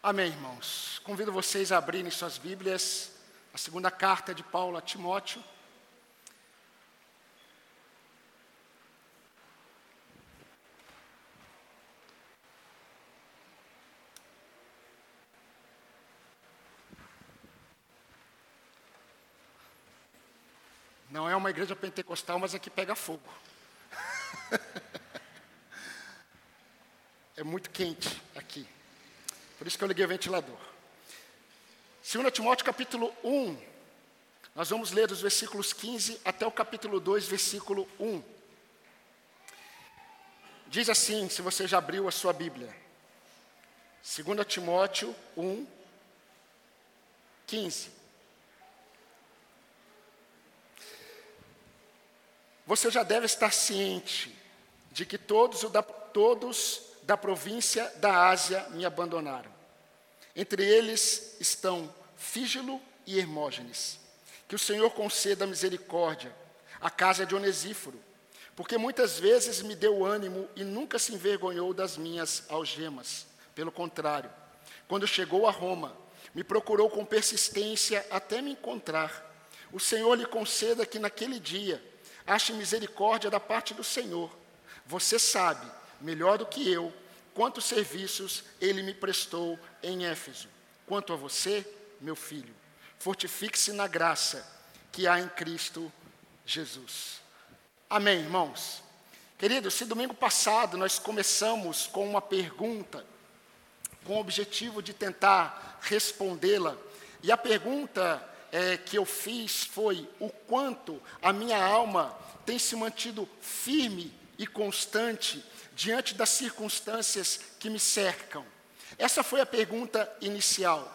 Amém, irmãos. Convido vocês a abrirem suas Bíblias, a segunda carta de Paulo a Timóteo. Não é uma igreja pentecostal, mas aqui pega fogo. é muito quente. Por isso que eu liguei o ventilador. 2 Timóteo capítulo 1, nós vamos ler dos versículos 15 até o capítulo 2, versículo 1. Diz assim, se você já abriu a sua Bíblia. 2 Timóteo 1, 15. Você já deve estar ciente de que todos, todos da província da Ásia me abandonaram. Entre eles estão Fígilo e Hermógenes. Que o Senhor conceda misericórdia à casa de Onesíforo, porque muitas vezes me deu ânimo e nunca se envergonhou das minhas algemas. Pelo contrário, quando chegou a Roma, me procurou com persistência até me encontrar. O Senhor lhe conceda que naquele dia ache misericórdia da parte do Senhor. Você sabe, melhor do que eu, quantos serviços ele me prestou em Éfeso. Quanto a você, meu filho, fortifique-se na graça que há em Cristo Jesus. Amém, irmãos. Queridos, se domingo passado nós começamos com uma pergunta, com o objetivo de tentar respondê-la, e a pergunta é, que eu fiz foi o quanto a minha alma tem se mantido firme e constante diante das circunstâncias que me cercam. Essa foi a pergunta inicial.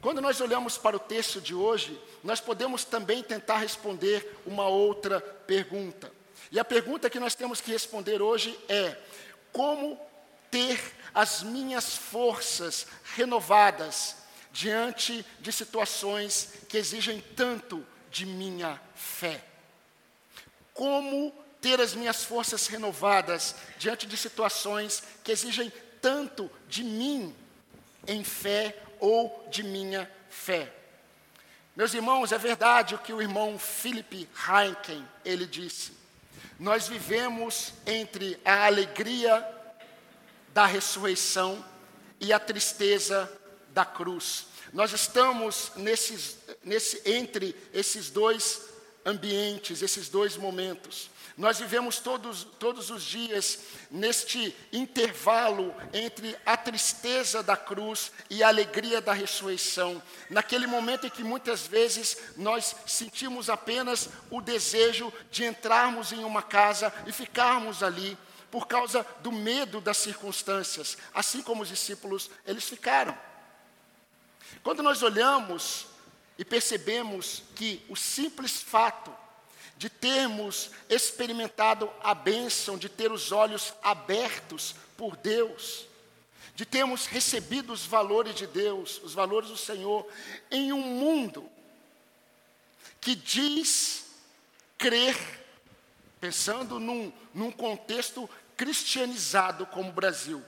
Quando nós olhamos para o texto de hoje, nós podemos também tentar responder uma outra pergunta. E a pergunta que nós temos que responder hoje é: como ter as minhas forças renovadas diante de situações que exigem tanto de minha fé. Como ter as minhas forças renovadas diante de situações que exigem tanto de mim em fé ou de minha fé. Meus irmãos, é verdade o que o irmão Philip Heineken ele disse. Nós vivemos entre a alegria da ressurreição e a tristeza da cruz. Nós estamos nesses, nesse, entre esses dois ambientes, esses dois momentos. Nós vivemos todos, todos os dias neste intervalo entre a tristeza da cruz e a alegria da ressurreição. Naquele momento em que muitas vezes nós sentimos apenas o desejo de entrarmos em uma casa e ficarmos ali por causa do medo das circunstâncias, assim como os discípulos eles ficaram. Quando nós olhamos e percebemos que o simples fato de termos experimentado a bênção, de ter os olhos abertos por Deus, de termos recebido os valores de Deus, os valores do Senhor, em um mundo que diz crer, pensando num, num contexto cristianizado como o Brasil,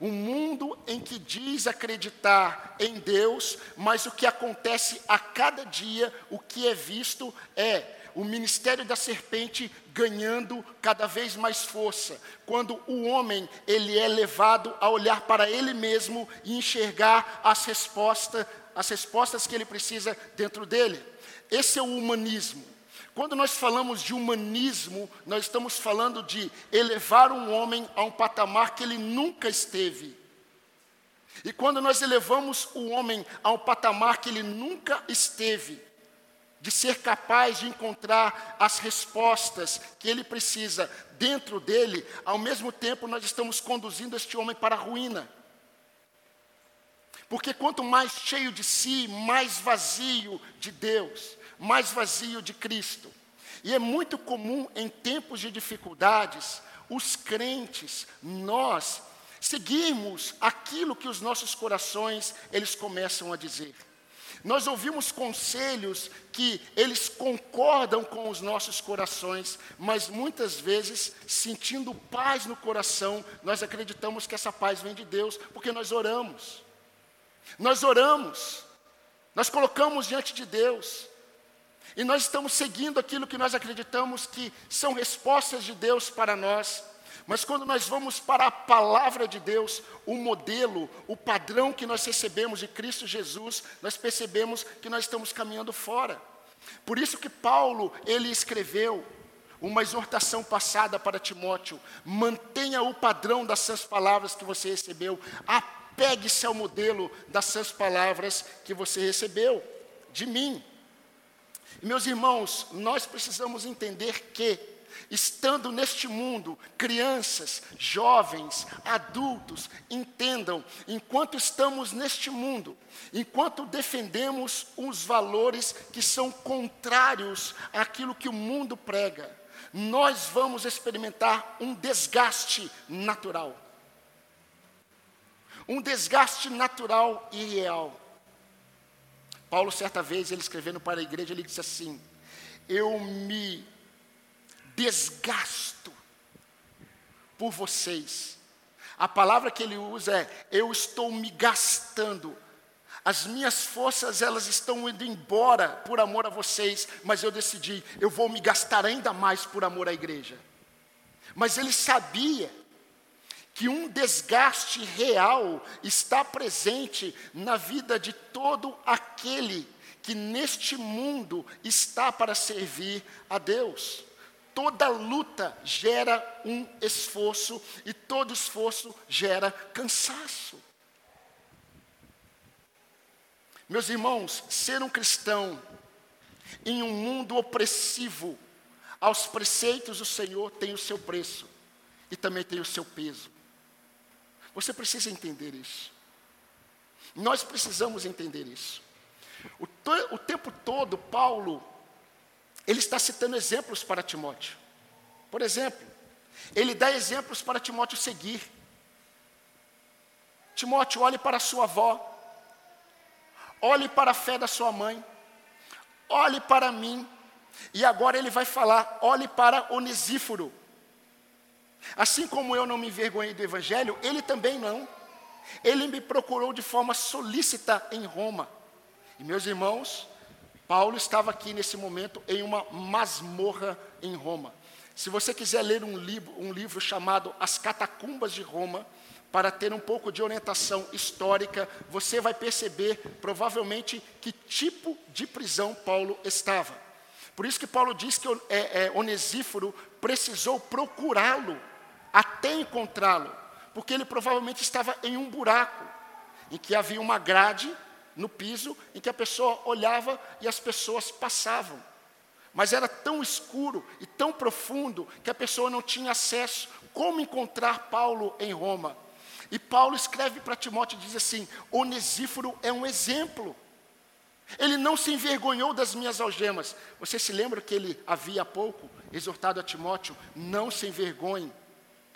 um mundo em que diz acreditar em Deus, mas o que acontece a cada dia, o que é visto é o ministério da serpente ganhando cada vez mais força, quando o homem ele é levado a olhar para ele mesmo e enxergar as respostas, as respostas que ele precisa dentro dele. Esse é o humanismo. Quando nós falamos de humanismo, nós estamos falando de elevar um homem a um patamar que ele nunca esteve. E quando nós elevamos o homem a um patamar que ele nunca esteve, de ser capaz de encontrar as respostas que ele precisa dentro dele, ao mesmo tempo nós estamos conduzindo este homem para a ruína. Porque quanto mais cheio de si, mais vazio de Deus mais vazio de Cristo. E é muito comum em tempos de dificuldades, os crentes, nós, seguirmos aquilo que os nossos corações, eles começam a dizer. Nós ouvimos conselhos que eles concordam com os nossos corações, mas muitas vezes, sentindo paz no coração, nós acreditamos que essa paz vem de Deus, porque nós oramos. Nós oramos, nós colocamos diante de Deus, e nós estamos seguindo aquilo que nós acreditamos que são respostas de Deus para nós. Mas quando nós vamos para a palavra de Deus, o modelo, o padrão que nós recebemos de Cristo Jesus, nós percebemos que nós estamos caminhando fora. Por isso que Paulo, ele escreveu uma exortação passada para Timóteo: mantenha o padrão das suas palavras que você recebeu, apegue-se ao modelo das suas palavras que você recebeu de mim. Meus irmãos, nós precisamos entender que, estando neste mundo, crianças, jovens, adultos, entendam, enquanto estamos neste mundo, enquanto defendemos os valores que são contrários àquilo que o mundo prega, nós vamos experimentar um desgaste natural. Um desgaste natural e real. Paulo, certa vez, ele escrevendo para a igreja, ele disse assim: Eu me desgasto por vocês. A palavra que ele usa é: Eu estou me gastando. As minhas forças, elas estão indo embora por amor a vocês, mas eu decidi, eu vou me gastar ainda mais por amor à igreja. Mas ele sabia que um desgaste real está presente na vida de todo aquele que neste mundo está para servir a Deus. Toda luta gera um esforço e todo esforço gera cansaço. Meus irmãos, ser um cristão em um mundo opressivo aos preceitos do Senhor tem o seu preço e também tem o seu peso. Você precisa entender isso. Nós precisamos entender isso. O, o tempo todo, Paulo, ele está citando exemplos para Timóteo. Por exemplo, ele dá exemplos para Timóteo seguir. Timóteo, olhe para sua avó, olhe para a fé da sua mãe, olhe para mim, e agora ele vai falar: olhe para Onesíforo. Assim como eu não me envergonhei do Evangelho, ele também não. Ele me procurou de forma solícita em Roma. E meus irmãos, Paulo estava aqui nesse momento em uma masmorra em Roma. Se você quiser ler um livro, um livro chamado As Catacumbas de Roma, para ter um pouco de orientação histórica, você vai perceber provavelmente que tipo de prisão Paulo estava. Por isso que Paulo diz que é, é, Onesíforo precisou procurá-lo até encontrá-lo, porque ele provavelmente estava em um buraco, em que havia uma grade no piso, em que a pessoa olhava e as pessoas passavam. Mas era tão escuro e tão profundo que a pessoa não tinha acesso. Como encontrar Paulo em Roma? E Paulo escreve para Timóteo e diz assim: Onesíforo é um exemplo. Ele não se envergonhou das minhas algemas. Você se lembra que ele havia há pouco exortado a Timóteo: não se envergonhe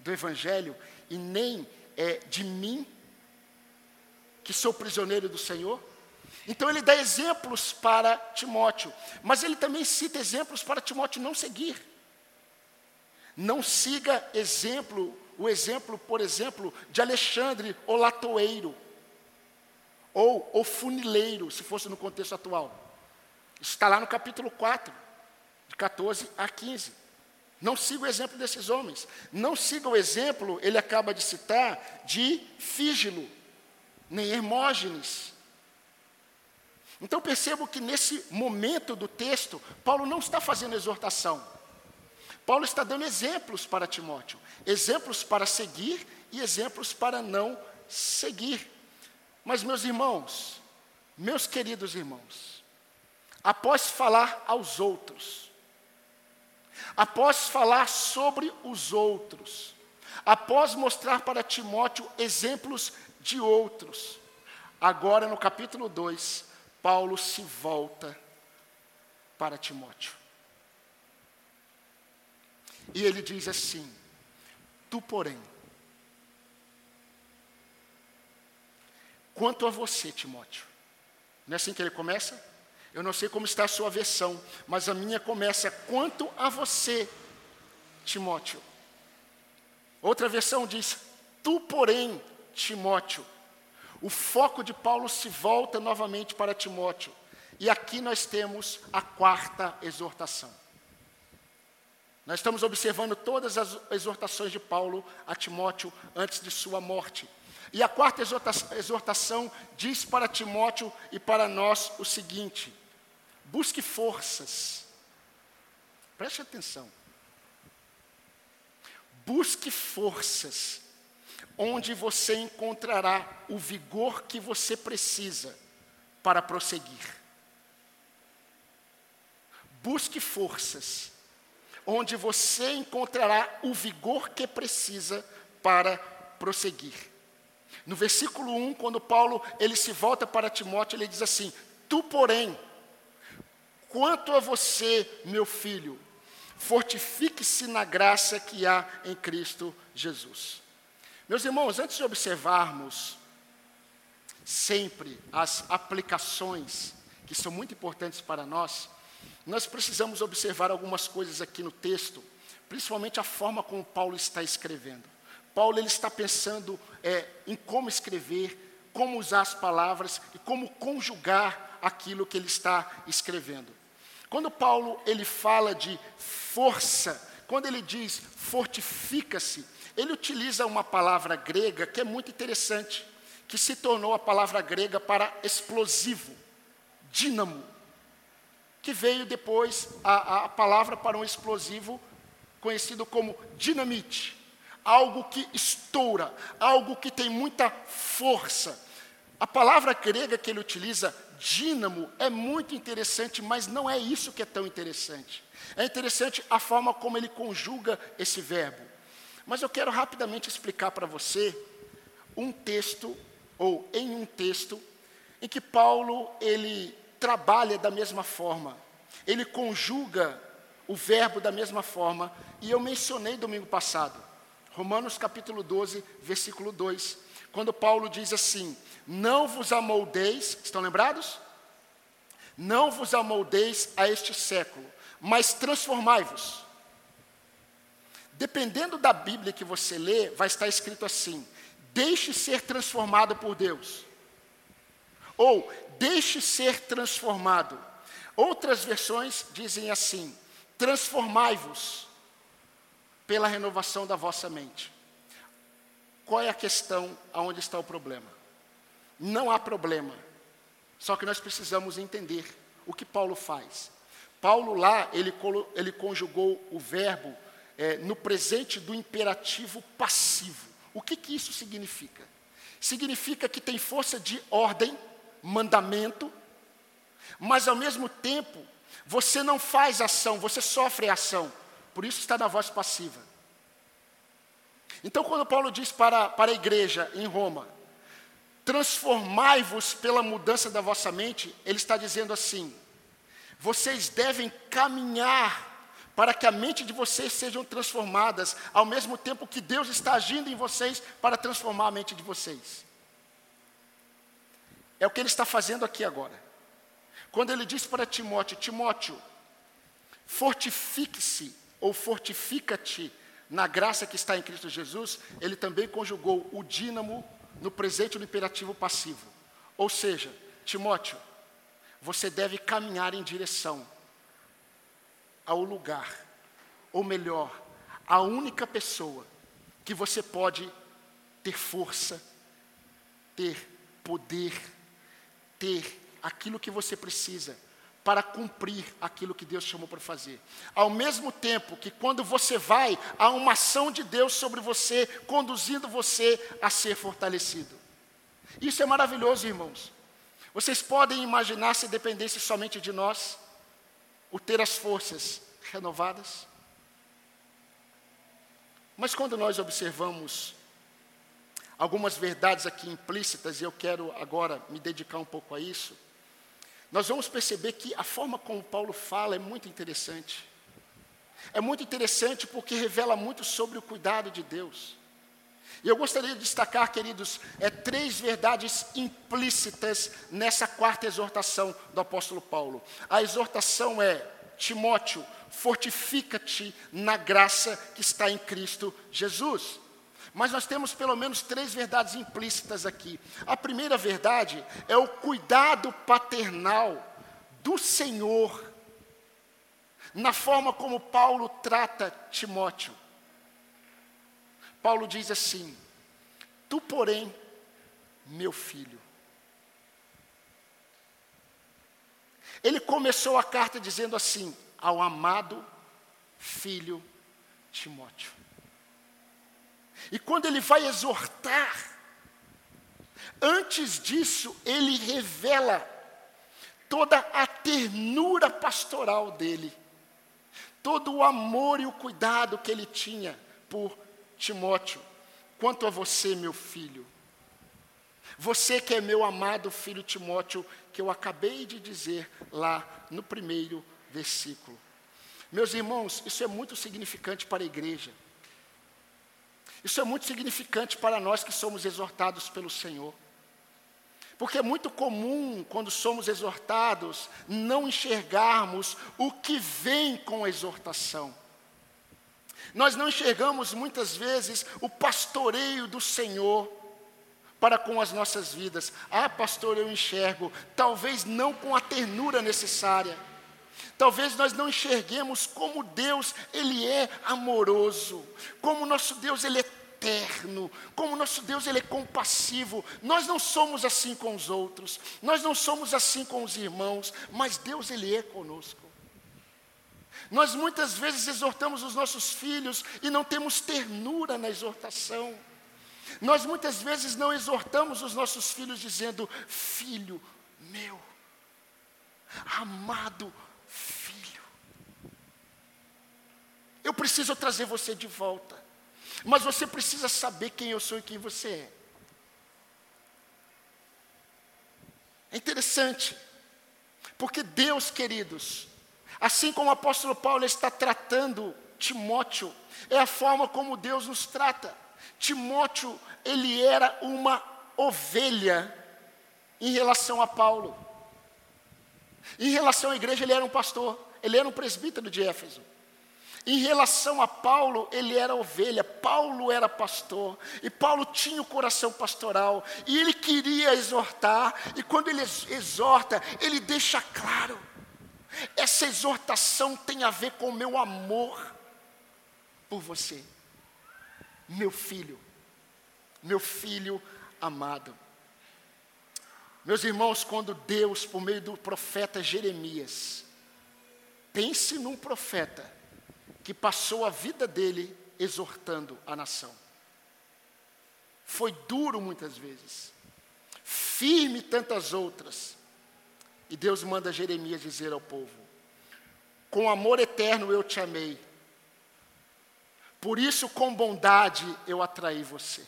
do Evangelho e nem é, de mim, que sou prisioneiro do Senhor? Então ele dá exemplos para Timóteo, mas ele também cita exemplos para Timóteo não seguir. Não siga exemplo, o exemplo, por exemplo, de Alexandre o latoeiro, ou o funileiro, se fosse no contexto atual. Está lá no capítulo 4, de 14 a 15. Não siga o exemplo desses homens. Não siga o exemplo, ele acaba de citar, de Fígilo, nem Hermógenes. Então percebo que nesse momento do texto, Paulo não está fazendo exortação. Paulo está dando exemplos para Timóteo, exemplos para seguir e exemplos para não seguir. Mas, meus irmãos, meus queridos irmãos, após falar aos outros, Após falar sobre os outros, após mostrar para Timóteo exemplos de outros, agora no capítulo 2, Paulo se volta para Timóteo. E ele diz assim: Tu, porém, quanto a você, Timóteo, não é assim que ele começa? Eu não sei como está a sua versão, mas a minha começa quanto a você, Timóteo. Outra versão diz: Tu, porém, Timóteo, o foco de Paulo se volta novamente para Timóteo. E aqui nós temos a quarta exortação. Nós estamos observando todas as exortações de Paulo a Timóteo antes de sua morte. E a quarta exortação diz para Timóteo e para nós o seguinte: busque forças. Preste atenção. Busque forças onde você encontrará o vigor que você precisa para prosseguir. Busque forças onde você encontrará o vigor que precisa para prosseguir. No versículo 1, quando Paulo ele se volta para Timóteo, ele diz assim: Tu, porém, quanto a você, meu filho, fortifique-se na graça que há em Cristo Jesus. Meus irmãos, antes de observarmos sempre as aplicações que são muito importantes para nós, nós precisamos observar algumas coisas aqui no texto, principalmente a forma como Paulo está escrevendo. Paulo ele está pensando é, em como escrever, como usar as palavras e como conjugar aquilo que ele está escrevendo. Quando Paulo ele fala de força, quando ele diz fortifica-se, ele utiliza uma palavra grega que é muito interessante, que se tornou a palavra grega para explosivo, dínamo que veio depois a, a palavra para um explosivo conhecido como dinamite. Algo que estoura, algo que tem muita força. A palavra grega que ele utiliza, dínamo, é muito interessante, mas não é isso que é tão interessante. É interessante a forma como ele conjuga esse verbo. Mas eu quero rapidamente explicar para você um texto, ou em um texto, em que Paulo ele trabalha da mesma forma, ele conjuga o verbo da mesma forma, e eu mencionei domingo passado, Romanos capítulo 12, versículo 2, quando Paulo diz assim: Não vos amoldeis, estão lembrados? Não vos amoldeis a este século, mas transformai-vos. Dependendo da Bíblia que você lê, vai estar escrito assim: Deixe ser transformado por Deus. Ou deixe ser transformado. Outras versões dizem assim: transformai-vos pela renovação da vossa mente. Qual é a questão aonde está o problema? Não há problema. Só que nós precisamos entender o que Paulo faz. Paulo lá, ele, ele conjugou o verbo é, no presente do imperativo passivo. O que, que isso significa? Significa que tem força de ordem mandamento, mas ao mesmo tempo, você não faz ação, você sofre ação. Por isso está na voz passiva. Então, quando Paulo diz para, para a igreja em Roma, transformai-vos pela mudança da vossa mente, ele está dizendo assim: vocês devem caminhar para que a mente de vocês sejam transformadas, ao mesmo tempo que Deus está agindo em vocês para transformar a mente de vocês. É o que ele está fazendo aqui agora. Quando ele diz para Timóteo: Timóteo, fortifique-se ou fortifica-te na graça que está em Cristo Jesus, ele também conjugou o dínamo no presente no imperativo passivo. Ou seja, Timóteo, você deve caminhar em direção ao lugar, ou melhor, a única pessoa que você pode ter força, ter poder, ter aquilo que você precisa para cumprir aquilo que Deus chamou para fazer. Ao mesmo tempo que quando você vai, há uma ação de Deus sobre você, conduzindo você a ser fortalecido. Isso é maravilhoso, irmãos. Vocês podem imaginar se dependesse somente de nós, o ter as forças renovadas? Mas quando nós observamos algumas verdades aqui implícitas, e eu quero agora me dedicar um pouco a isso, nós vamos perceber que a forma como Paulo fala é muito interessante. É muito interessante porque revela muito sobre o cuidado de Deus. E eu gostaria de destacar, queridos, é, três verdades implícitas nessa quarta exortação do apóstolo Paulo. A exortação é: Timóteo, fortifica-te na graça que está em Cristo Jesus. Mas nós temos pelo menos três verdades implícitas aqui. A primeira verdade é o cuidado paternal do Senhor na forma como Paulo trata Timóteo. Paulo diz assim: Tu, porém, meu filho. Ele começou a carta dizendo assim: Ao amado filho Timóteo. E quando ele vai exortar, antes disso, ele revela toda a ternura pastoral dele, todo o amor e o cuidado que ele tinha por Timóteo. Quanto a você, meu filho, você que é meu amado filho Timóteo, que eu acabei de dizer lá no primeiro versículo. Meus irmãos, isso é muito significante para a igreja. Isso é muito significante para nós que somos exortados pelo Senhor. Porque é muito comum, quando somos exortados, não enxergarmos o que vem com a exortação. Nós não enxergamos muitas vezes o pastoreio do Senhor para com as nossas vidas. Ah, pastor, eu enxergo, talvez não com a ternura necessária Talvez nós não enxerguemos como Deus, Ele é amoroso, como nosso Deus, Ele é eterno, como nosso Deus, Ele é compassivo. Nós não somos assim com os outros, nós não somos assim com os irmãos, mas Deus, Ele é conosco. Nós muitas vezes exortamos os nossos filhos e não temos ternura na exortação. Nós muitas vezes não exortamos os nossos filhos dizendo: Filho meu, amado Eu preciso trazer você de volta. Mas você precisa saber quem eu sou e quem você é. É interessante, porque Deus, queridos, assim como o apóstolo Paulo está tratando Timóteo, é a forma como Deus nos trata. Timóteo, ele era uma ovelha em relação a Paulo. Em relação à igreja, ele era um pastor, ele era um presbítero de Éfeso. Em relação a Paulo, ele era ovelha, Paulo era pastor, e Paulo tinha o coração pastoral, e ele queria exortar, e quando ele exorta, ele deixa claro: essa exortação tem a ver com o meu amor por você, meu filho, meu filho amado. Meus irmãos, quando Deus, por meio do profeta Jeremias, pense num profeta que passou a vida dele exortando a nação. Foi duro muitas vezes, firme tantas outras. E Deus manda Jeremias dizer ao povo: Com amor eterno eu te amei, por isso com bondade eu atraí você.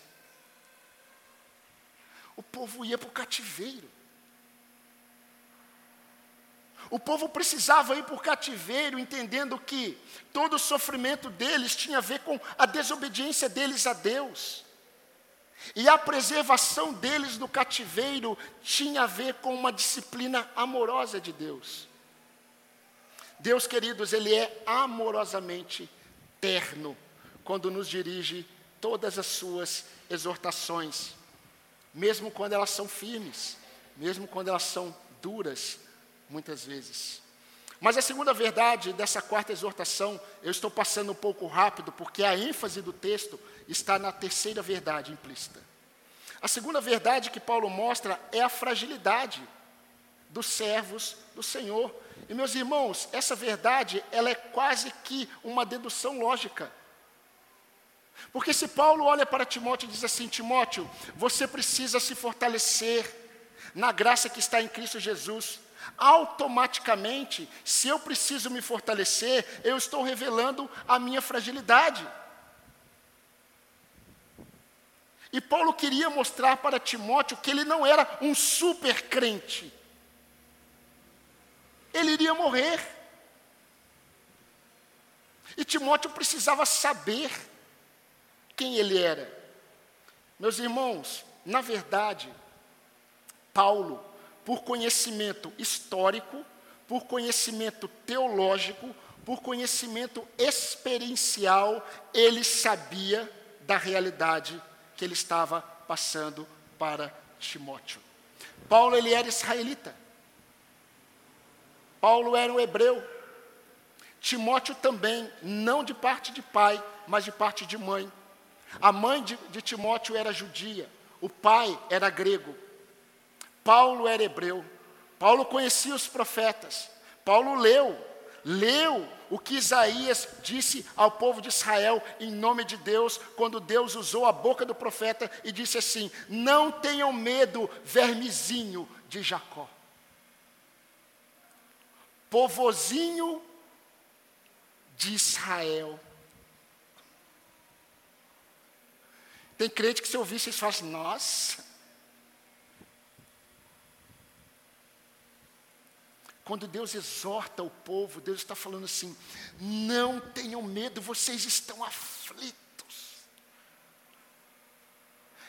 O povo ia para o cativeiro. O povo precisava ir por cativeiro, entendendo que todo o sofrimento deles tinha a ver com a desobediência deles a Deus. E a preservação deles no cativeiro tinha a ver com uma disciplina amorosa de Deus. Deus, queridos, Ele é amorosamente terno quando nos dirige todas as suas exortações, mesmo quando elas são firmes, mesmo quando elas são duras, muitas vezes. Mas a segunda verdade dessa quarta exortação, eu estou passando um pouco rápido, porque a ênfase do texto está na terceira verdade implícita. A segunda verdade que Paulo mostra é a fragilidade dos servos do Senhor. E meus irmãos, essa verdade, ela é quase que uma dedução lógica. Porque se Paulo olha para Timóteo e diz assim: Timóteo, você precisa se fortalecer na graça que está em Cristo Jesus automaticamente, se eu preciso me fortalecer, eu estou revelando a minha fragilidade. E Paulo queria mostrar para Timóteo que ele não era um super crente. Ele iria morrer. E Timóteo precisava saber quem ele era. Meus irmãos, na verdade, Paulo por conhecimento histórico, por conhecimento teológico, por conhecimento experiencial, ele sabia da realidade que ele estava passando para Timóteo. Paulo ele era israelita. Paulo era um hebreu. Timóteo também, não de parte de pai, mas de parte de mãe. A mãe de, de Timóteo era judia, o pai era grego. Paulo era hebreu. Paulo conhecia os profetas. Paulo leu, leu o que Isaías disse ao povo de Israel em nome de Deus, quando Deus usou a boca do profeta e disse assim: Não tenham medo, vermezinho de Jacó. Povozinho de Israel. Tem crente que se ouvir, vocês falam assim, nossa. Quando Deus exorta o povo, Deus está falando assim: não tenham medo, vocês estão aflitos.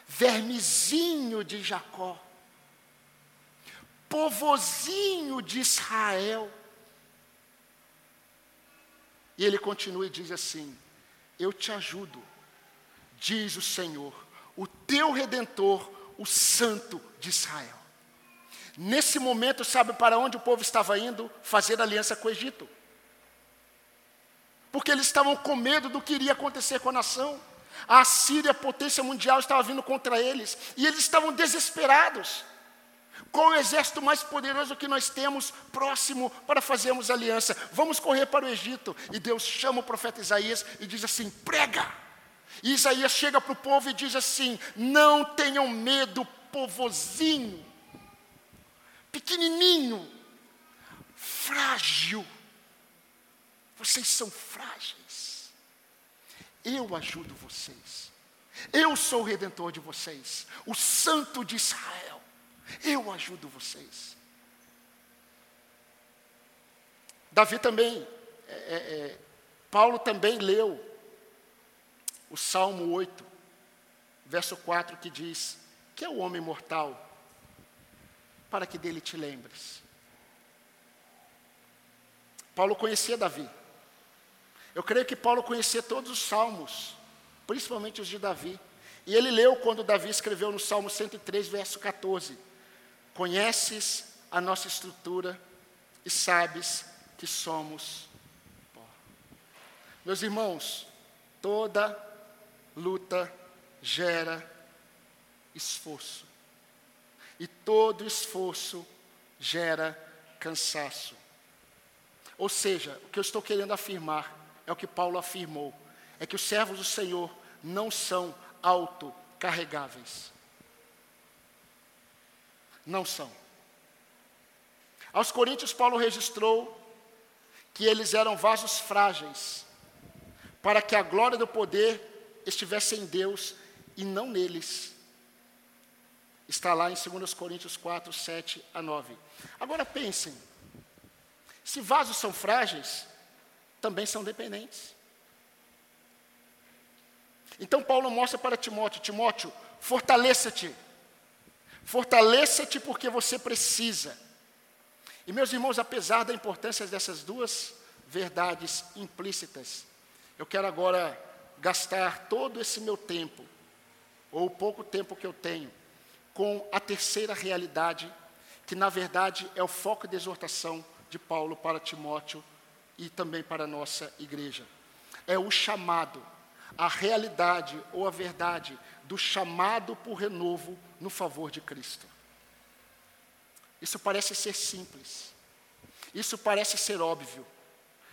Vermezinho de Jacó, povozinho de Israel. E ele continua e diz assim: Eu te ajudo, diz o Senhor, o teu redentor, o Santo de Israel. Nesse momento, sabe para onde o povo estava indo? Fazer aliança com o Egito. Porque eles estavam com medo do que iria acontecer com a nação. A Síria, potência mundial, estava vindo contra eles. E eles estavam desesperados. Qual o exército mais poderoso que nós temos próximo para fazermos aliança? Vamos correr para o Egito. E Deus chama o profeta Isaías e diz assim: prega. E Isaías chega para o povo e diz assim: não tenham medo, povozinho, pequenininho, frágil. Vocês são frágeis. Eu ajudo vocês. Eu sou o redentor de vocês, o Santo de Israel. Eu ajudo vocês. Davi também, é, é, é, Paulo também leu o Salmo 8, verso 4, que diz: Que é o homem mortal, para que dele te lembres. Paulo conhecia Davi. Eu creio que Paulo conhecia todos os salmos, principalmente os de Davi. E ele leu quando Davi escreveu no Salmo 103, verso 14: Conheces a nossa estrutura e sabes que somos pó. Meus irmãos, toda luta gera esforço. E todo esforço gera cansaço. Ou seja, o que eu estou querendo afirmar é o que Paulo afirmou: é que os servos do Senhor não são autocarregáveis não são. Aos Coríntios, Paulo registrou que eles eram vasos frágeis, para que a glória do poder estivesse em Deus e não neles. Está lá em 2 Coríntios 4, 7 a 9. Agora pensem: se vasos são frágeis, também são dependentes. Então Paulo mostra para Timóteo: Timóteo, fortaleça-te Fortaleça-te porque você precisa. E meus irmãos, apesar da importância dessas duas verdades implícitas, eu quero agora gastar todo esse meu tempo, ou o pouco tempo que eu tenho, com a terceira realidade, que na verdade é o foco de exortação de Paulo para Timóteo e também para a nossa igreja. É o chamado, a realidade ou a verdade do chamado por renovo no favor de Cristo. Isso parece ser simples, isso parece ser óbvio,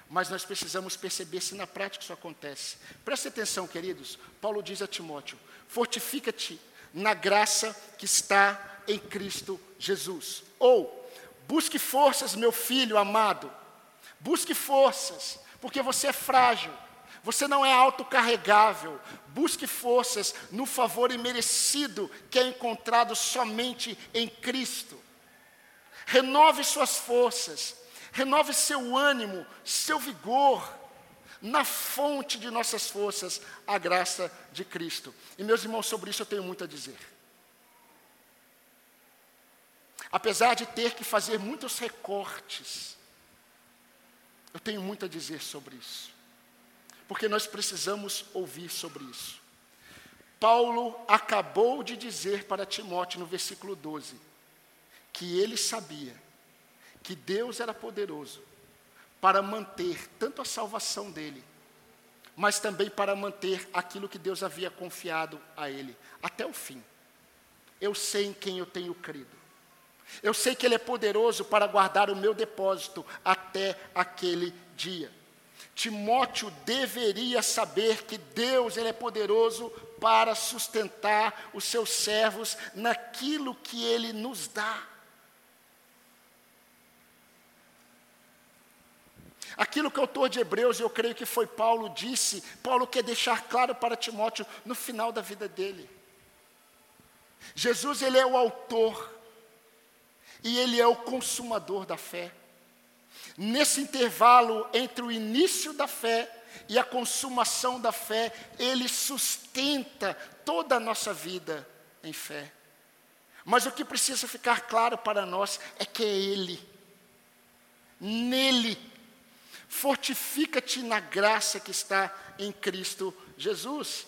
mas nós precisamos perceber se na prática isso acontece. Preste atenção, queridos. Paulo diz a Timóteo: fortifica-te na graça que está em Cristo Jesus. Ou, busque forças, meu filho amado, busque forças, porque você é frágil, você não é autocarregável. Busque forças no favor imerecido que é encontrado somente em Cristo. Renove suas forças, renove seu ânimo, seu vigor, na fonte de nossas forças, a graça de Cristo. E meus irmãos, sobre isso eu tenho muito a dizer. Apesar de ter que fazer muitos recortes, eu tenho muito a dizer sobre isso porque nós precisamos ouvir sobre isso. Paulo acabou de dizer para Timóteo no versículo 12 que ele sabia que Deus era poderoso para manter tanto a salvação dele, mas também para manter aquilo que Deus havia confiado a ele até o fim. Eu sei em quem eu tenho crido. Eu sei que Ele é poderoso para guardar o meu depósito até aquele dia. Timóteo deveria saber que Deus ele é poderoso para sustentar os seus servos naquilo que Ele nos dá. Aquilo que o autor de Hebreus, eu creio que foi Paulo, disse, Paulo quer deixar claro para Timóteo no final da vida dele. Jesus, ele é o autor e ele é o consumador da fé. Nesse intervalo entre o início da fé e a consumação da fé, ele sustenta toda a nossa vida em fé. Mas o que precisa ficar claro para nós é que é Ele, nele, fortifica-te na graça que está em Cristo Jesus.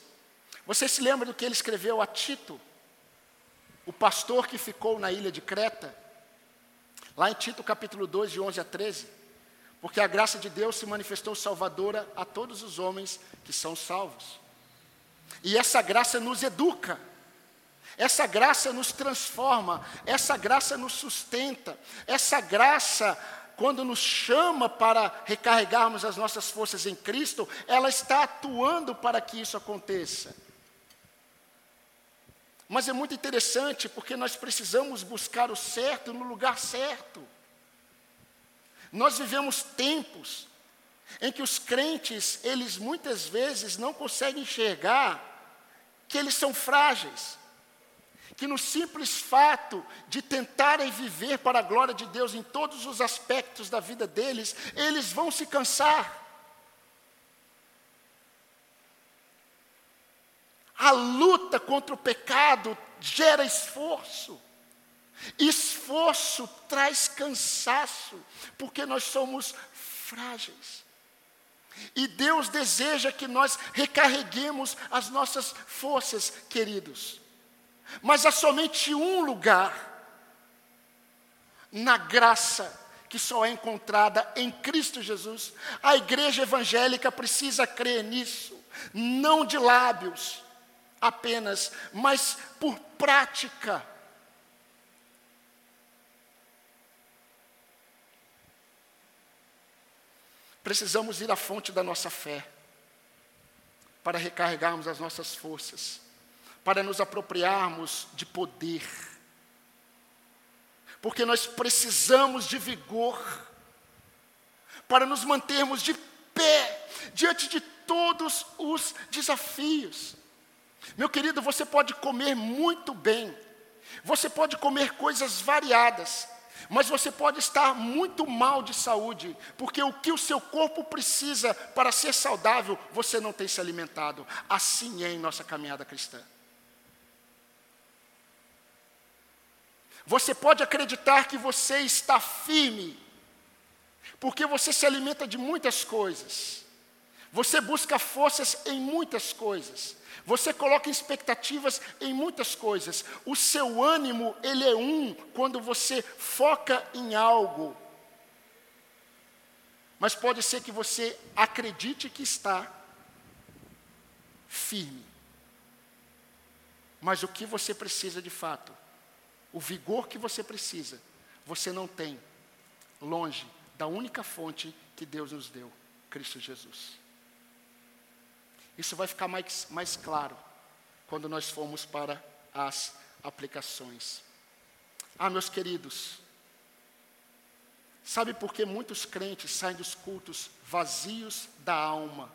Você se lembra do que ele escreveu a Tito, o pastor que ficou na ilha de Creta? Lá em Tito capítulo 2, de 11 a 13. Porque a graça de Deus se manifestou salvadora a todos os homens que são salvos. E essa graça nos educa. Essa graça nos transforma, essa graça nos sustenta, essa graça, quando nos chama para recarregarmos as nossas forças em Cristo, ela está atuando para que isso aconteça. Mas é muito interessante porque nós precisamos buscar o certo no lugar certo. Nós vivemos tempos em que os crentes, eles muitas vezes não conseguem enxergar que eles são frágeis, que no simples fato de tentarem viver para a glória de Deus em todos os aspectos da vida deles, eles vão se cansar. A luta contra o pecado gera esforço. Esforço traz cansaço, porque nós somos frágeis. E Deus deseja que nós recarreguemos as nossas forças, queridos. Mas há somente um lugar na graça que só é encontrada em Cristo Jesus. A igreja evangélica precisa crer nisso, não de lábios, apenas, mas por prática. Precisamos ir à fonte da nossa fé, para recarregarmos as nossas forças, para nos apropriarmos de poder, porque nós precisamos de vigor, para nos mantermos de pé diante de todos os desafios. Meu querido, você pode comer muito bem, você pode comer coisas variadas, mas você pode estar muito mal de saúde, porque o que o seu corpo precisa para ser saudável, você não tem se alimentado. Assim é em nossa caminhada cristã. Você pode acreditar que você está firme, porque você se alimenta de muitas coisas, você busca forças em muitas coisas, você coloca expectativas em muitas coisas. O seu ânimo, ele é um quando você foca em algo. Mas pode ser que você acredite que está firme. Mas o que você precisa de fato, o vigor que você precisa, você não tem longe da única fonte que Deus nos deu, Cristo Jesus. Isso vai ficar mais, mais claro quando nós formos para as aplicações. Ah, meus queridos, sabe por que muitos crentes saem dos cultos vazios da alma?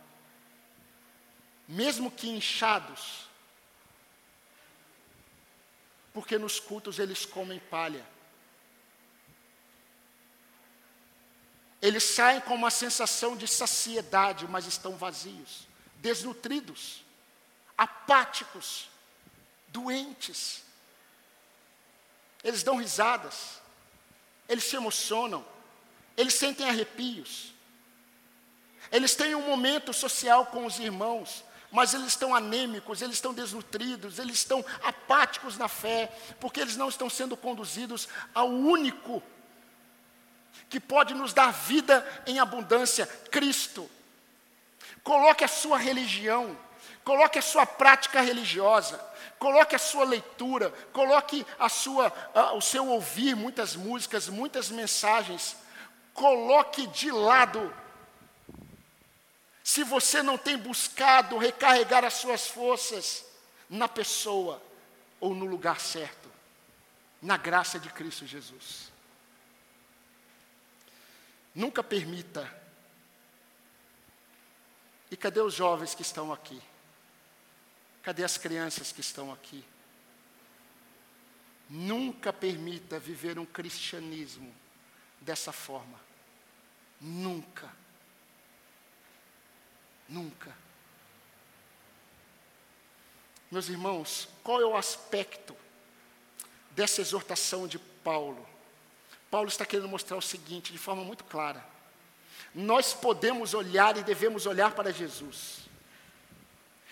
Mesmo que inchados, porque nos cultos eles comem palha. Eles saem com uma sensação de saciedade, mas estão vazios desnutridos, apáticos, doentes. Eles dão risadas, eles se emocionam, eles sentem arrepios. Eles têm um momento social com os irmãos, mas eles estão anêmicos, eles estão desnutridos, eles estão apáticos na fé, porque eles não estão sendo conduzidos ao único que pode nos dar vida em abundância, Cristo. Coloque a sua religião, coloque a sua prática religiosa, coloque a sua leitura, coloque a sua, o seu ouvir muitas músicas, muitas mensagens, coloque de lado. Se você não tem buscado recarregar as suas forças na pessoa ou no lugar certo, na graça de Cristo Jesus. Nunca permita. E cadê os jovens que estão aqui? Cadê as crianças que estão aqui? Nunca permita viver um cristianismo dessa forma. Nunca. Nunca. Meus irmãos, qual é o aspecto dessa exortação de Paulo? Paulo está querendo mostrar o seguinte de forma muito clara: nós podemos olhar e devemos olhar para Jesus,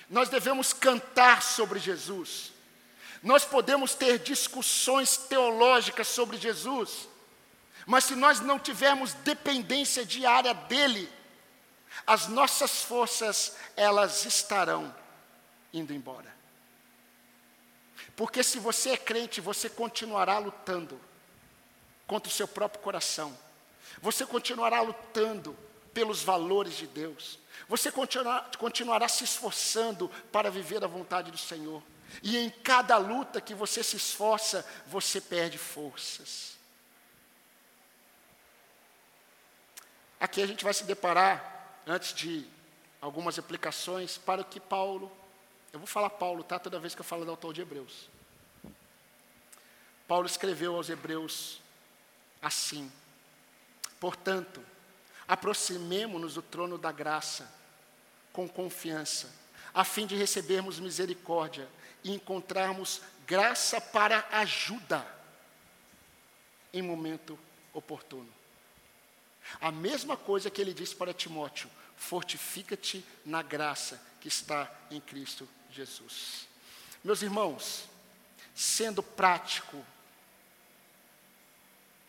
nós devemos cantar sobre Jesus, nós podemos ter discussões teológicas sobre Jesus, mas se nós não tivermos dependência diária dEle, as nossas forças, elas estarão indo embora. Porque se você é crente, você continuará lutando contra o seu próprio coração. Você continuará lutando pelos valores de Deus. Você continuará, continuará se esforçando para viver a vontade do Senhor. E em cada luta que você se esforça, você perde forças. Aqui a gente vai se deparar, antes de algumas aplicações, para que Paulo, eu vou falar Paulo, tá? Toda vez que eu falo do autor de Hebreus. Paulo escreveu aos Hebreus assim. Portanto, aproximemo-nos do trono da graça com confiança, a fim de recebermos misericórdia e encontrarmos graça para ajuda em momento oportuno. A mesma coisa que ele disse para Timóteo: fortifica-te na graça que está em Cristo Jesus. Meus irmãos, sendo prático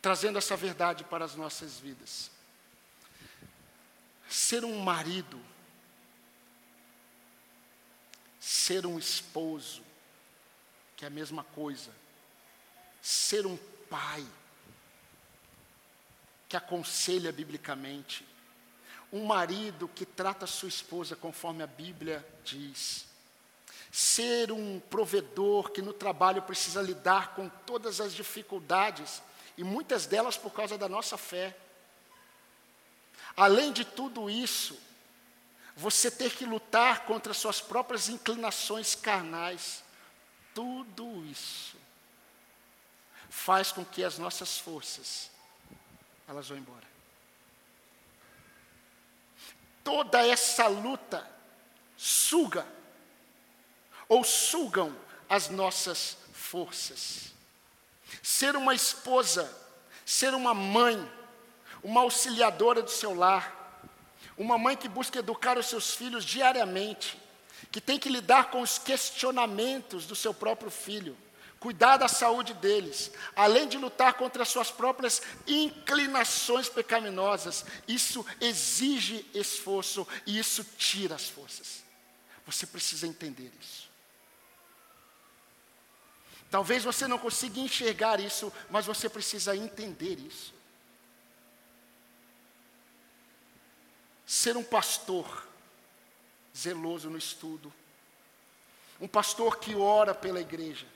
trazendo essa verdade para as nossas vidas. Ser um marido, ser um esposo, que é a mesma coisa, ser um pai, que aconselha biblicamente, um marido que trata sua esposa conforme a Bíblia diz, ser um provedor que no trabalho precisa lidar com todas as dificuldades e muitas delas por causa da nossa fé. Além de tudo isso, você ter que lutar contra suas próprias inclinações carnais, tudo isso faz com que as nossas forças elas vão embora. Toda essa luta suga ou sugam as nossas forças. Ser uma esposa, ser uma mãe, uma auxiliadora do seu lar, uma mãe que busca educar os seus filhos diariamente, que tem que lidar com os questionamentos do seu próprio filho, cuidar da saúde deles, além de lutar contra as suas próprias inclinações pecaminosas, isso exige esforço e isso tira as forças. Você precisa entender isso. Talvez você não consiga enxergar isso, mas você precisa entender isso. Ser um pastor zeloso no estudo, um pastor que ora pela igreja,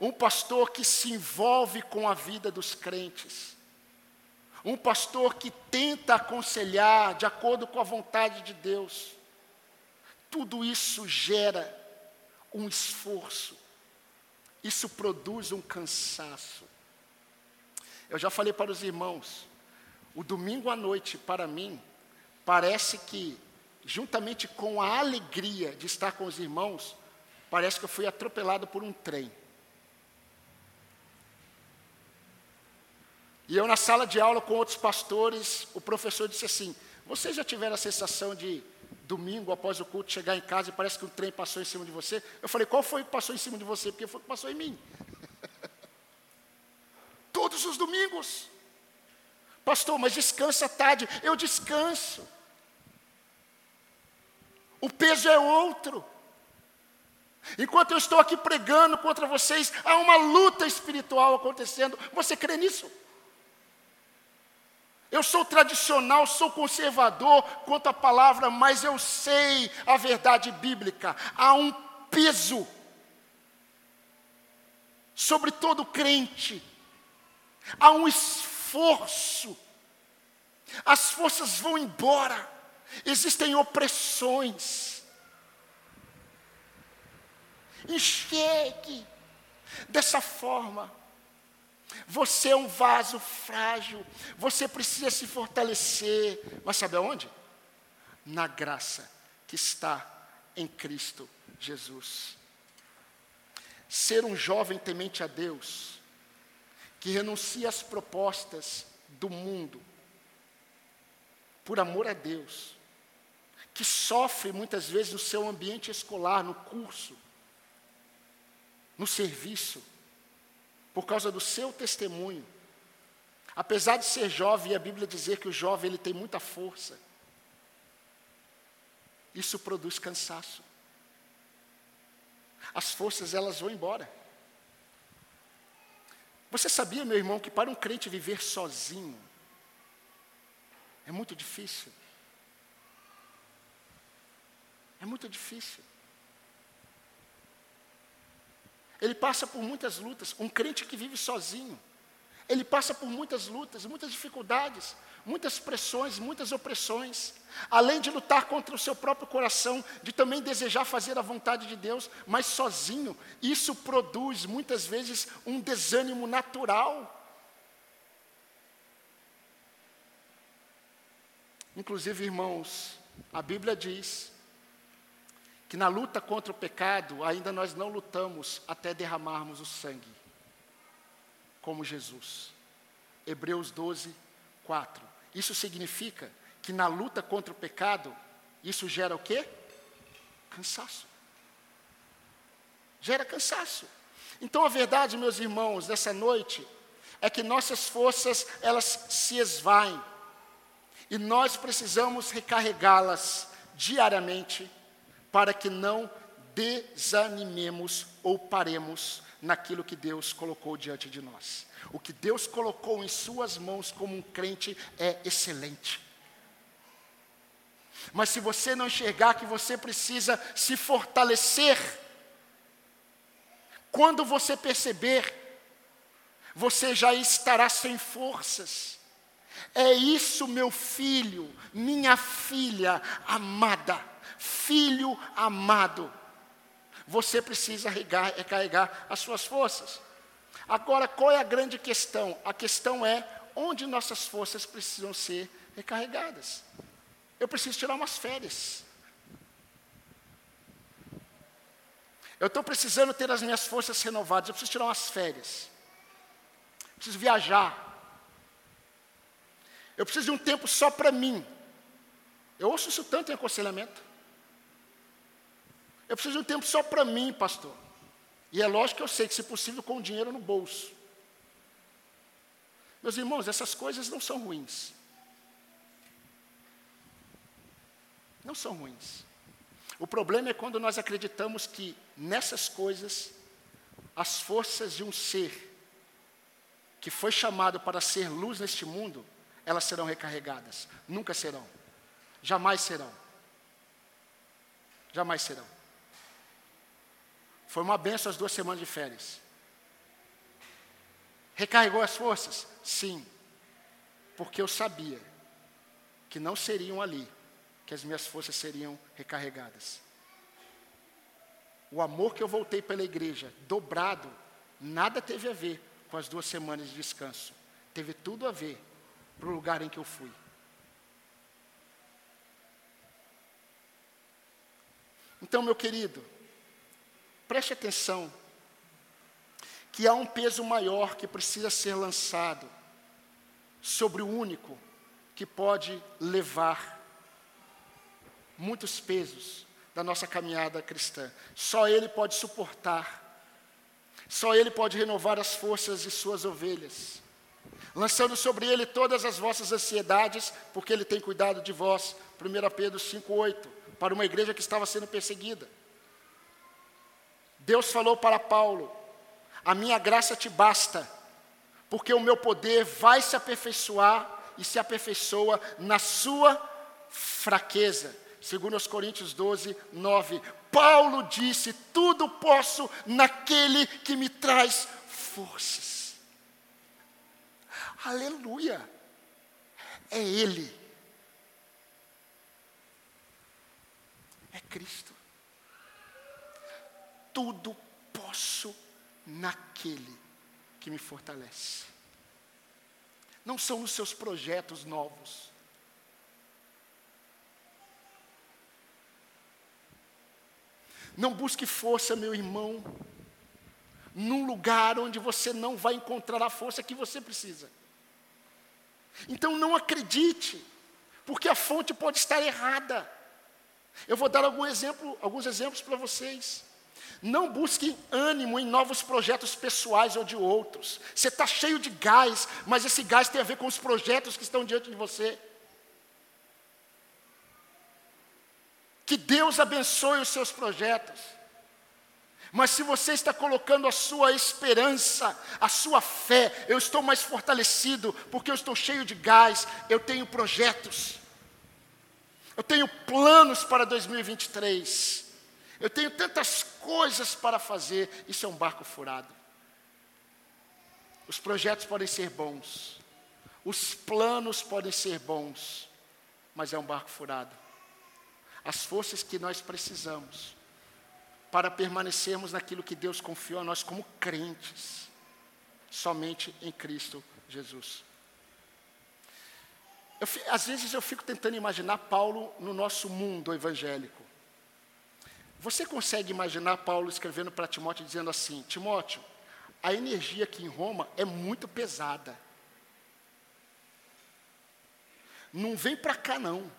um pastor que se envolve com a vida dos crentes, um pastor que tenta aconselhar de acordo com a vontade de Deus. Tudo isso gera um esforço isso produz um cansaço. Eu já falei para os irmãos, o domingo à noite, para mim, parece que, juntamente com a alegria de estar com os irmãos, parece que eu fui atropelado por um trem. E eu, na sala de aula com outros pastores, o professor disse assim: Vocês já tiveram a sensação de domingo, após o culto, chegar em casa e parece que um trem passou em cima de você. Eu falei, qual foi que passou em cima de você? Porque foi que passou em mim. Todos os domingos. Pastor, mas descansa tarde. Eu descanso. O peso é outro. Enquanto eu estou aqui pregando contra vocês, há uma luta espiritual acontecendo. Você crê nisso? Eu sou tradicional, sou conservador quanto à palavra, mas eu sei a verdade bíblica. Há um peso sobre todo crente, há um esforço, as forças vão embora, existem opressões. Enxergue dessa forma. Você é um vaso frágil, você precisa se fortalecer, mas sabe aonde? Na graça que está em Cristo Jesus. Ser um jovem temente a Deus, que renuncia às propostas do mundo, por amor a Deus, que sofre muitas vezes no seu ambiente escolar, no curso, no serviço, por causa do seu testemunho. Apesar de ser jovem, e a Bíblia dizer que o jovem ele tem muita força, isso produz cansaço. As forças elas vão embora. Você sabia, meu irmão, que para um crente viver sozinho é muito difícil? É muito difícil. Ele passa por muitas lutas. Um crente que vive sozinho, ele passa por muitas lutas, muitas dificuldades, muitas pressões, muitas opressões. Além de lutar contra o seu próprio coração, de também desejar fazer a vontade de Deus, mas sozinho, isso produz muitas vezes um desânimo natural. Inclusive, irmãos, a Bíblia diz que na luta contra o pecado ainda nós não lutamos até derramarmos o sangue, como Jesus. Hebreus 12, 4. Isso significa que na luta contra o pecado, isso gera o quê? Cansaço. Gera cansaço. Então a verdade, meus irmãos, dessa noite, é que nossas forças, elas se esvaem. E nós precisamos recarregá-las diariamente para que não desanimemos ou paremos naquilo que Deus colocou diante de nós. O que Deus colocou em Suas mãos como um crente é excelente. Mas se você não enxergar que você precisa se fortalecer, quando você perceber, você já estará sem forças. É isso, meu filho, minha filha amada filho amado, você precisa recarregar as suas forças. Agora, qual é a grande questão? A questão é onde nossas forças precisam ser recarregadas. Eu preciso tirar umas férias. Eu estou precisando ter as minhas forças renovadas. Eu preciso tirar umas férias. Eu preciso viajar. Eu preciso de um tempo só para mim. Eu ouço isso tanto em aconselhamento. Eu preciso de um tempo só para mim, pastor. E é lógico que eu sei que, se possível, com dinheiro no bolso. Meus irmãos, essas coisas não são ruins. Não são ruins. O problema é quando nós acreditamos que nessas coisas, as forças de um ser que foi chamado para ser luz neste mundo, elas serão recarregadas. Nunca serão. Jamais serão. Jamais serão. Foi uma benção as duas semanas de férias. Recarregou as forças? Sim. Porque eu sabia que não seriam ali que as minhas forças seriam recarregadas. O amor que eu voltei pela igreja, dobrado, nada teve a ver com as duas semanas de descanso. Teve tudo a ver para o lugar em que eu fui. Então, meu querido, Preste atenção, que há um peso maior que precisa ser lançado sobre o único que pode levar muitos pesos da nossa caminhada cristã. Só Ele pode suportar. Só Ele pode renovar as forças de suas ovelhas. Lançando sobre Ele todas as vossas ansiedades, porque Ele tem cuidado de vós. 1 Pedro 5,8. Para uma igreja que estava sendo perseguida. Deus falou para Paulo: A minha graça te basta, porque o meu poder vai se aperfeiçoar e se aperfeiçoa na sua fraqueza. Segundo os Coríntios 12, 9. Paulo disse: Tudo posso naquele que me traz forças. Aleluia! É Ele. É Cristo. Tudo posso naquele que me fortalece. Não são nos seus projetos novos Não busque força, meu irmão, num lugar onde você não vai encontrar a força que você precisa. Então não acredite, porque a fonte pode estar errada. Eu vou dar algum exemplo, alguns exemplos para vocês. Não busque ânimo em novos projetos pessoais ou de outros. Você está cheio de gás, mas esse gás tem a ver com os projetos que estão diante de você. Que Deus abençoe os seus projetos. Mas se você está colocando a sua esperança, a sua fé, eu estou mais fortalecido, porque eu estou cheio de gás, eu tenho projetos, eu tenho planos para 2023, eu tenho tantas coisas para fazer, isso é um barco furado. Os projetos podem ser bons, os planos podem ser bons, mas é um barco furado as forças que nós precisamos para permanecermos naquilo que Deus confiou a nós como crentes, somente em Cristo Jesus. Eu, às vezes eu fico tentando imaginar Paulo no nosso mundo evangélico. Você consegue imaginar Paulo escrevendo para Timóteo dizendo assim: Timóteo, a energia aqui em Roma é muito pesada. Não vem para cá não.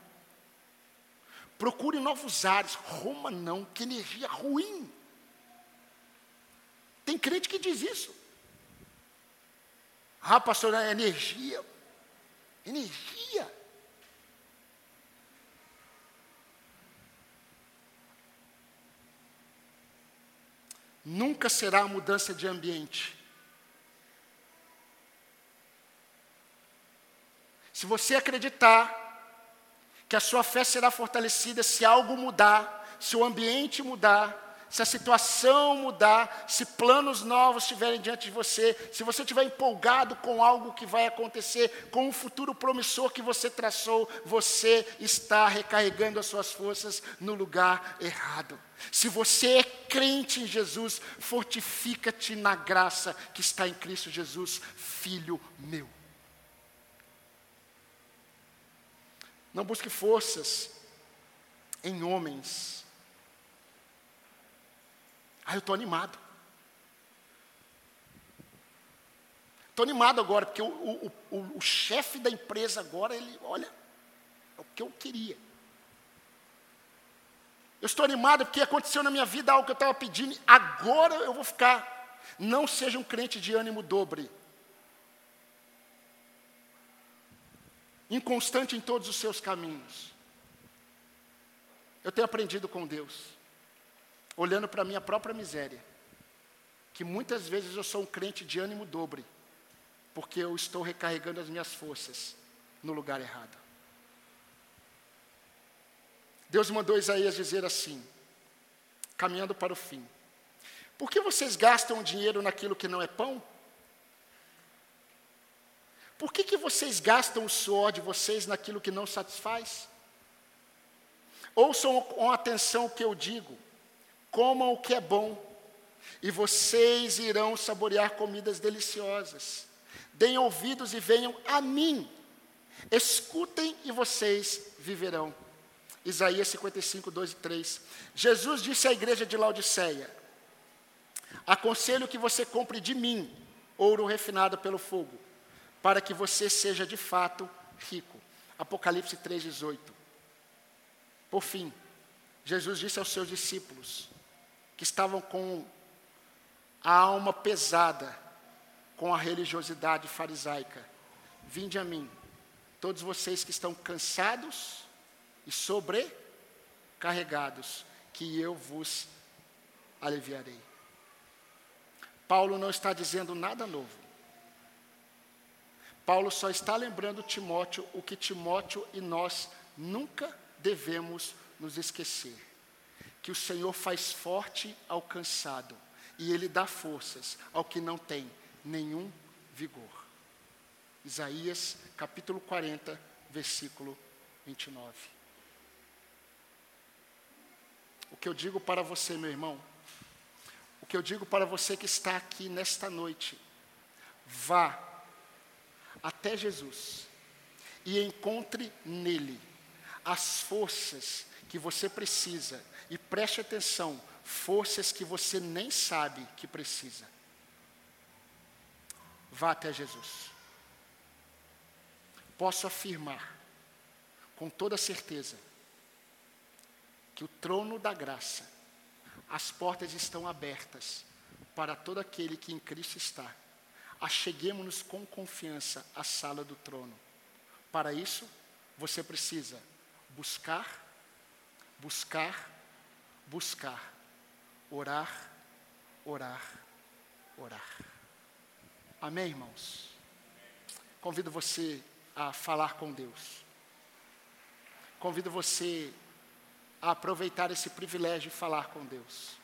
Procure novos ares. Roma não, que energia ruim. Tem crente que diz isso. Ah, pastor, é energia. Energia. Nunca será mudança de ambiente. Se você acreditar que a sua fé será fortalecida se algo mudar, se o ambiente mudar, se a situação mudar, se planos novos estiverem diante de você, se você estiver empolgado com algo que vai acontecer, com um futuro promissor que você traçou, você está recarregando as suas forças no lugar errado. Se você é crente em Jesus, fortifica-te na graça que está em Cristo Jesus, filho meu. Não busque forças em homens. Ah, eu estou animado. Estou animado agora, porque o, o, o, o chefe da empresa agora, ele, olha, é o que eu queria. Eu estou animado porque aconteceu na minha vida algo que eu estava pedindo, agora eu vou ficar. Não seja um crente de ânimo dobre. inconstante em todos os seus caminhos. Eu tenho aprendido com Deus, olhando para a minha própria miséria, que muitas vezes eu sou um crente de ânimo dobre, porque eu estou recarregando as minhas forças no lugar errado. Deus mandou Isaías dizer assim, caminhando para o fim: Por que vocês gastam dinheiro naquilo que não é pão? Por que, que vocês gastam o suor de vocês naquilo que não satisfaz? Ouçam com atenção o que eu digo, comam o que é bom, e vocês irão saborear comidas deliciosas. Deem ouvidos e venham a mim, escutem e vocês viverão. Isaías 55, 2 e 3. Jesus disse à igreja de Laodiceia: Aconselho que você compre de mim ouro refinado pelo fogo para que você seja de fato rico. Apocalipse 3,18. Por fim, Jesus disse aos seus discípulos, que estavam com a alma pesada com a religiosidade farisaica: Vinde a mim, todos vocês que estão cansados e sobrecarregados, que eu vos aliviarei. Paulo não está dizendo nada novo. Paulo só está lembrando Timóteo o que Timóteo e nós nunca devemos nos esquecer: que o Senhor faz forte ao cansado e ele dá forças ao que não tem nenhum vigor. Isaías capítulo 40, versículo 29. O que eu digo para você, meu irmão, o que eu digo para você que está aqui nesta noite, vá até Jesus e encontre nele as forças que você precisa e preste atenção, forças que você nem sabe que precisa. Vá até Jesus posso afirmar com toda certeza que o trono da graça, as portas estão abertas para todo aquele que em Cristo está. Acheguemos-nos com confiança à sala do trono. Para isso, você precisa buscar, buscar, buscar, orar, orar, orar. Amém, irmãos? Convido você a falar com Deus. Convido você a aproveitar esse privilégio de falar com Deus.